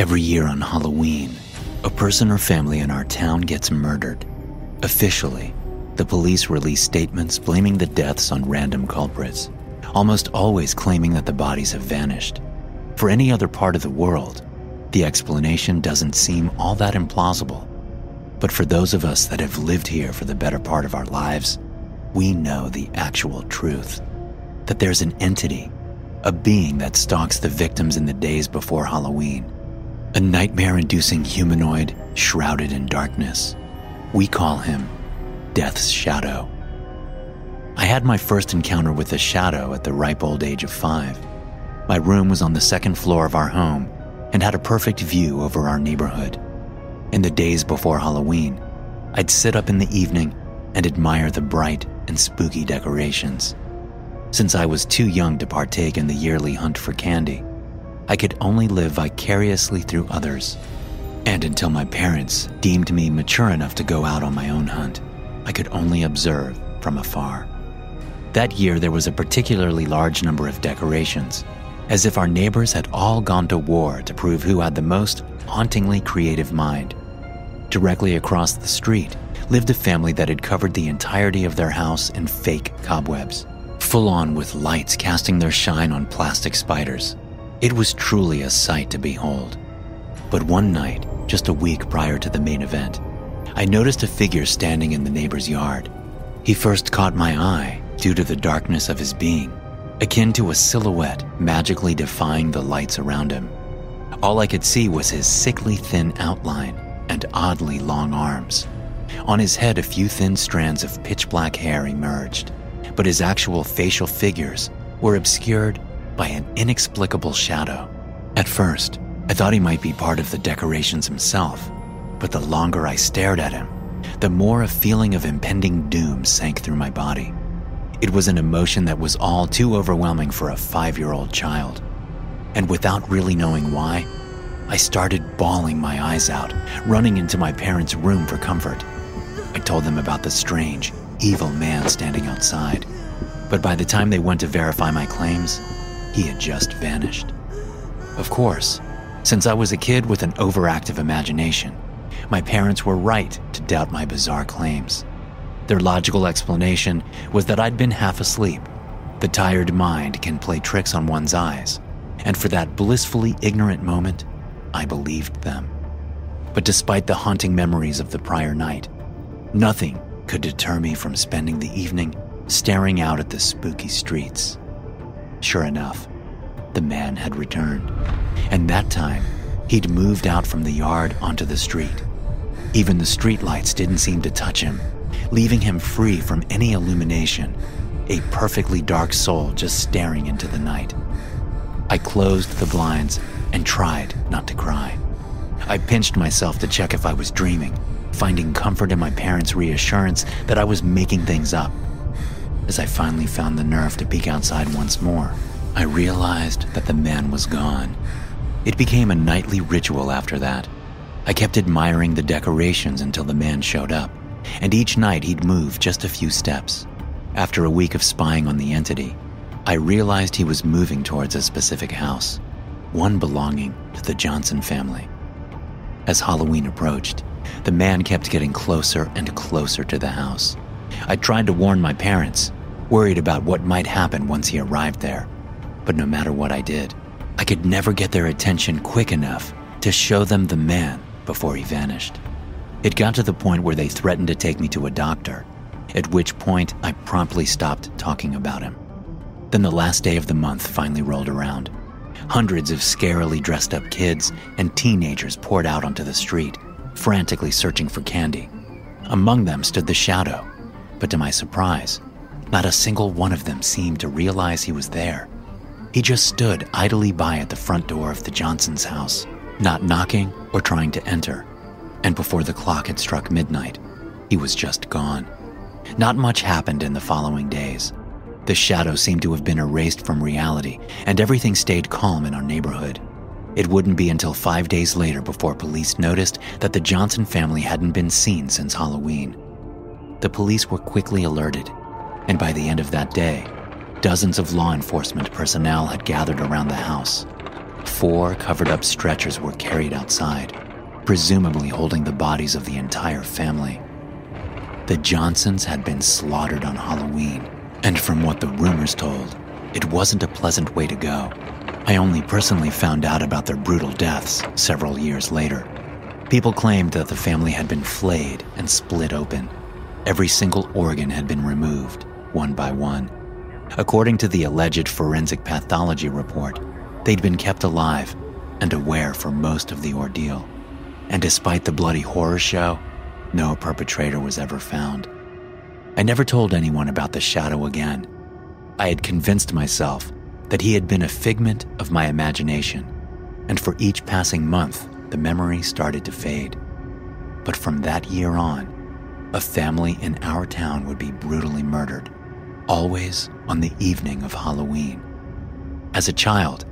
Every year on Halloween, a person or family in our town gets murdered. Officially, the police release statements blaming the deaths on random culprits, almost always claiming that the bodies have vanished. For any other part of the world, the explanation doesn't seem all that implausible. But for those of us that have lived here for the better part of our lives, we know the actual truth that there's an entity, a being that stalks the victims in the days before Halloween, a nightmare inducing humanoid shrouded in darkness. We call him Death's Shadow. I had my first encounter with the shadow at the ripe old age of five. My room was on the second floor of our home and had a perfect view over our neighborhood. In the days before Halloween, I'd sit up in the evening and admire the bright and spooky decorations. Since I was too young to partake in the yearly hunt for candy, I could only live vicariously through others. And until my parents deemed me mature enough to go out on my own hunt, I could only observe from afar. That year, there was a particularly large number of decorations, as if our neighbors had all gone to war to prove who had the most hauntingly creative mind. Directly across the street lived a family that had covered the entirety of their house in fake cobwebs, full on with lights casting their shine on plastic spiders. It was truly a sight to behold. But one night, just a week prior to the main event, I noticed a figure standing in the neighbor's yard. He first caught my eye due to the darkness of his being, akin to a silhouette magically defying the lights around him. All I could see was his sickly thin outline and oddly long arms. On his head, a few thin strands of pitch black hair emerged, but his actual facial figures were obscured by an inexplicable shadow. At first, I thought he might be part of the decorations himself, but the longer I stared at him, the more a feeling of impending doom sank through my body. It was an emotion that was all too overwhelming for a five year old child. And without really knowing why, I started bawling my eyes out, running into my parents' room for comfort. I told them about the strange, evil man standing outside. But by the time they went to verify my claims, he had just vanished. Of course, since I was a kid with an overactive imagination, my parents were right to doubt my bizarre claims. Their logical explanation was that I'd been half asleep. The tired mind can play tricks on one's eyes, and for that blissfully ignorant moment, I believed them. But despite the haunting memories of the prior night, nothing could deter me from spending the evening staring out at the spooky streets. Sure enough, the man had returned, and that time he'd moved out from the yard onto the street. Even the streetlights didn't seem to touch him, leaving him free from any illumination, a perfectly dark soul just staring into the night. I closed the blinds and tried not to cry. I pinched myself to check if I was dreaming, finding comfort in my parents' reassurance that I was making things up. As I finally found the nerve to peek outside once more, I realized that the man was gone. It became a nightly ritual after that. I kept admiring the decorations until the man showed up, and each night he'd move just a few steps. After a week of spying on the entity, I realized he was moving towards a specific house, one belonging to the Johnson family. As Halloween approached, the man kept getting closer and closer to the house. I tried to warn my parents, worried about what might happen once he arrived there. But no matter what I did, I could never get their attention quick enough to show them the man before he vanished. It got to the point where they threatened to take me to a doctor, at which point I promptly stopped talking about him. Then the last day of the month finally rolled around. Hundreds of scarily dressed up kids and teenagers poured out onto the street, frantically searching for candy. Among them stood the shadow, but to my surprise, not a single one of them seemed to realize he was there. He just stood idly by at the front door of the Johnsons' house, not knocking or trying to enter. And before the clock had struck midnight, he was just gone. Not much happened in the following days. The shadow seemed to have been erased from reality, and everything stayed calm in our neighborhood. It wouldn't be until five days later before police noticed that the Johnson family hadn't been seen since Halloween. The police were quickly alerted, and by the end of that day, dozens of law enforcement personnel had gathered around the house. Four covered up stretchers were carried outside, presumably holding the bodies of the entire family. The Johnsons had been slaughtered on Halloween, and from what the rumors told, it wasn't a pleasant way to go. I only personally found out about their brutal deaths several years later. People claimed that the family had been flayed and split open. Every single organ had been removed, one by one. According to the alleged forensic pathology report, they'd been kept alive and aware for most of the ordeal. And despite the bloody horror show, no perpetrator was ever found. I never told anyone about the shadow again. I had convinced myself that he had been a figment of my imagination, and for each passing month, the memory started to fade. But from that year on, a family in our town would be brutally murdered, always on the evening of Halloween. As a child,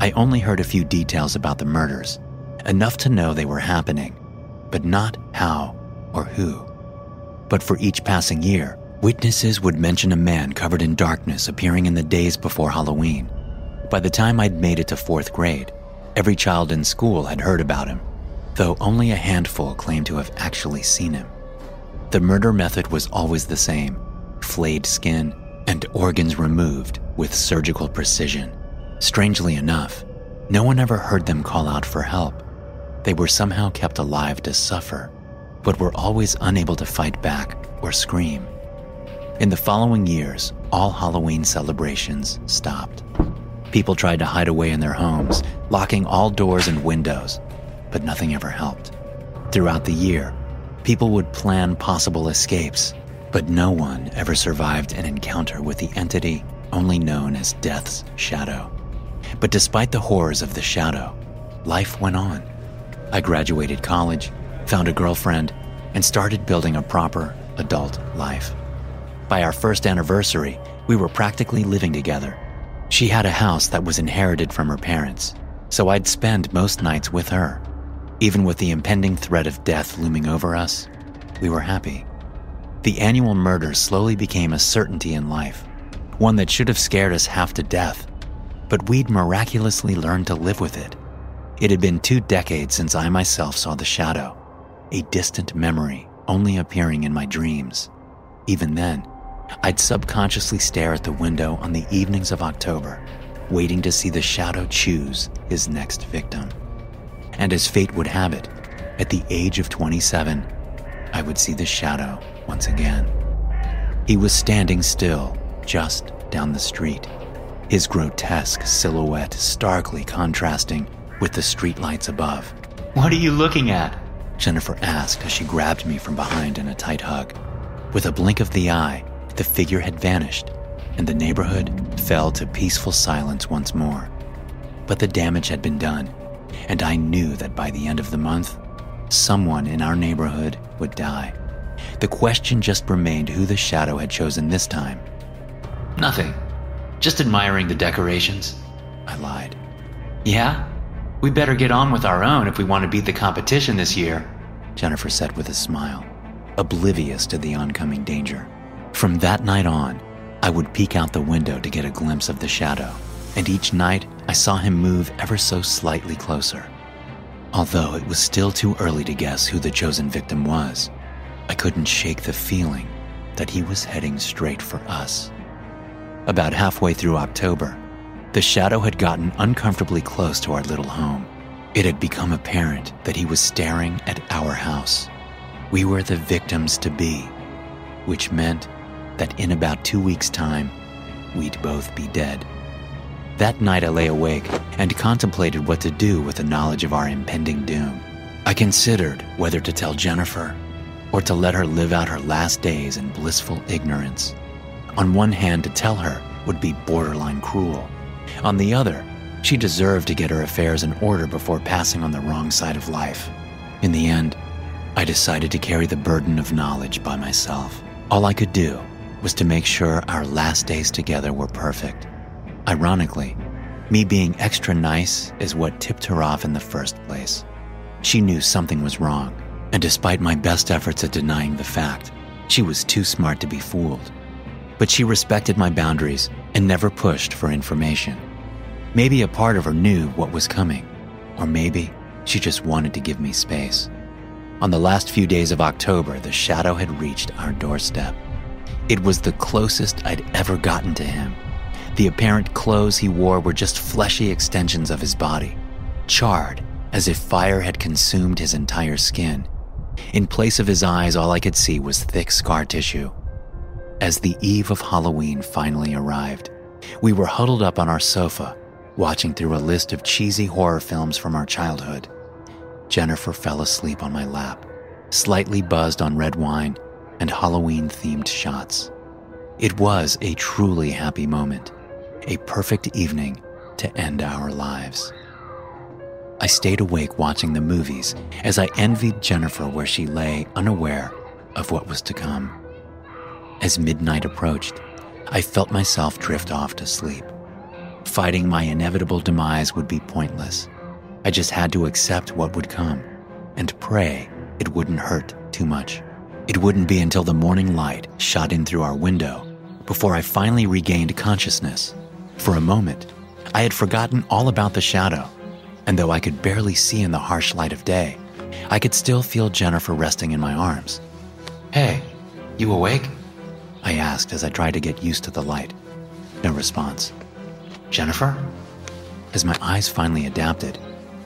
I only heard a few details about the murders, enough to know they were happening, but not how or who. But for each passing year, witnesses would mention a man covered in darkness appearing in the days before Halloween. By the time I'd made it to fourth grade, every child in school had heard about him, though only a handful claimed to have actually seen him. The murder method was always the same flayed skin and organs removed with surgical precision. Strangely enough, no one ever heard them call out for help. They were somehow kept alive to suffer but were always unable to fight back or scream. In the following years, all Halloween celebrations stopped. People tried to hide away in their homes, locking all doors and windows, but nothing ever helped. Throughout the year, people would plan possible escapes, but no one ever survived an encounter with the entity only known as Death's Shadow. But despite the horrors of the shadow, life went on. I graduated college found a girlfriend, and started building a proper adult life. By our first anniversary, we were practically living together. She had a house that was inherited from her parents, so I'd spend most nights with her. Even with the impending threat of death looming over us, we were happy. The annual murder slowly became a certainty in life, one that should have scared us half to death, but we'd miraculously learned to live with it. It had been two decades since I myself saw the shadow, a distant memory only appearing in my dreams. Even then, I'd subconsciously stare at the window on the evenings of October, waiting to see the shadow choose his next victim. And as fate would have it, at the age of 27, I would see the shadow once again. He was standing still just down the street, his grotesque silhouette starkly contrasting with the streetlights above. What are you looking at? Jennifer asked as she grabbed me from behind in a tight hug. With a blink of the eye, the figure had vanished, and the neighborhood fell to peaceful silence once more. But the damage had been done, and I knew that by the end of the month, someone in our neighborhood would die. The question just remained who the shadow had chosen this time. Nothing. Just admiring the decorations. I lied. Yeah? We better get on with our own if we want to beat the competition this year, Jennifer said with a smile, oblivious to the oncoming danger. From that night on, I would peek out the window to get a glimpse of the shadow, and each night I saw him move ever so slightly closer. Although it was still too early to guess who the chosen victim was, I couldn't shake the feeling that he was heading straight for us. About halfway through October, the shadow had gotten uncomfortably close to our little home. It had become apparent that he was staring at our house. We were the victims to be, which meant that in about two weeks' time, we'd both be dead. That night I lay awake and contemplated what to do with the knowledge of our impending doom. I considered whether to tell Jennifer or to let her live out her last days in blissful ignorance. On one hand, to tell her would be borderline cruel. On the other, she deserved to get her affairs in order before passing on the wrong side of life. In the end, I decided to carry the burden of knowledge by myself. All I could do was to make sure our last days together were perfect. Ironically, me being extra nice is what tipped her off in the first place. She knew something was wrong, and despite my best efforts at denying the fact, she was too smart to be fooled. But she respected my boundaries and never pushed for information. Maybe a part of her knew what was coming, or maybe she just wanted to give me space. On the last few days of October, the shadow had reached our doorstep. It was the closest I'd ever gotten to him. The apparent clothes he wore were just fleshy extensions of his body, charred as if fire had consumed his entire skin. In place of his eyes, all I could see was thick scar tissue. As the eve of Halloween finally arrived, we were huddled up on our sofa, watching through a list of cheesy horror films from our childhood. Jennifer fell asleep on my lap, slightly buzzed on red wine and Halloween themed shots. It was a truly happy moment, a perfect evening to end our lives. I stayed awake watching the movies as I envied Jennifer where she lay unaware of what was to come. As midnight approached, I felt myself drift off to sleep. Fighting my inevitable demise would be pointless. I just had to accept what would come and pray it wouldn't hurt too much. It wouldn't be until the morning light shot in through our window before I finally regained consciousness. For a moment, I had forgotten all about the shadow and though I could barely see in the harsh light of day, I could still feel Jennifer resting in my arms. Hey, you awake? I asked as I tried to get used to the light. No response. Jennifer? As my eyes finally adapted,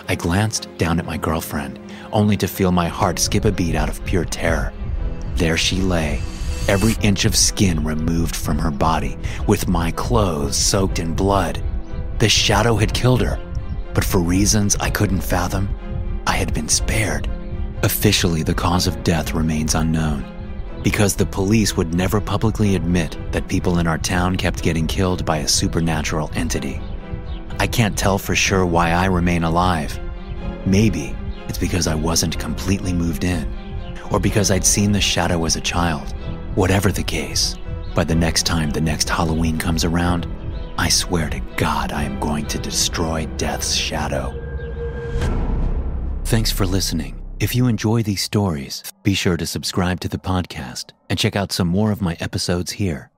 I glanced down at my girlfriend, only to feel my heart skip a beat out of pure terror. There she lay, every inch of skin removed from her body, with my clothes soaked in blood. The shadow had killed her, but for reasons I couldn't fathom, I had been spared. Officially, the cause of death remains unknown because the police would never publicly admit that people in our town kept getting killed by a supernatural entity. I can't tell for sure why I remain alive. Maybe it's because I wasn't completely moved in, or because I'd seen the shadow as a child. Whatever the case, by the next time the next Halloween comes around, I swear to God I am going to destroy Death's shadow. Thanks for listening. If you enjoy these stories, be sure to subscribe to the podcast and check out some more of my episodes here.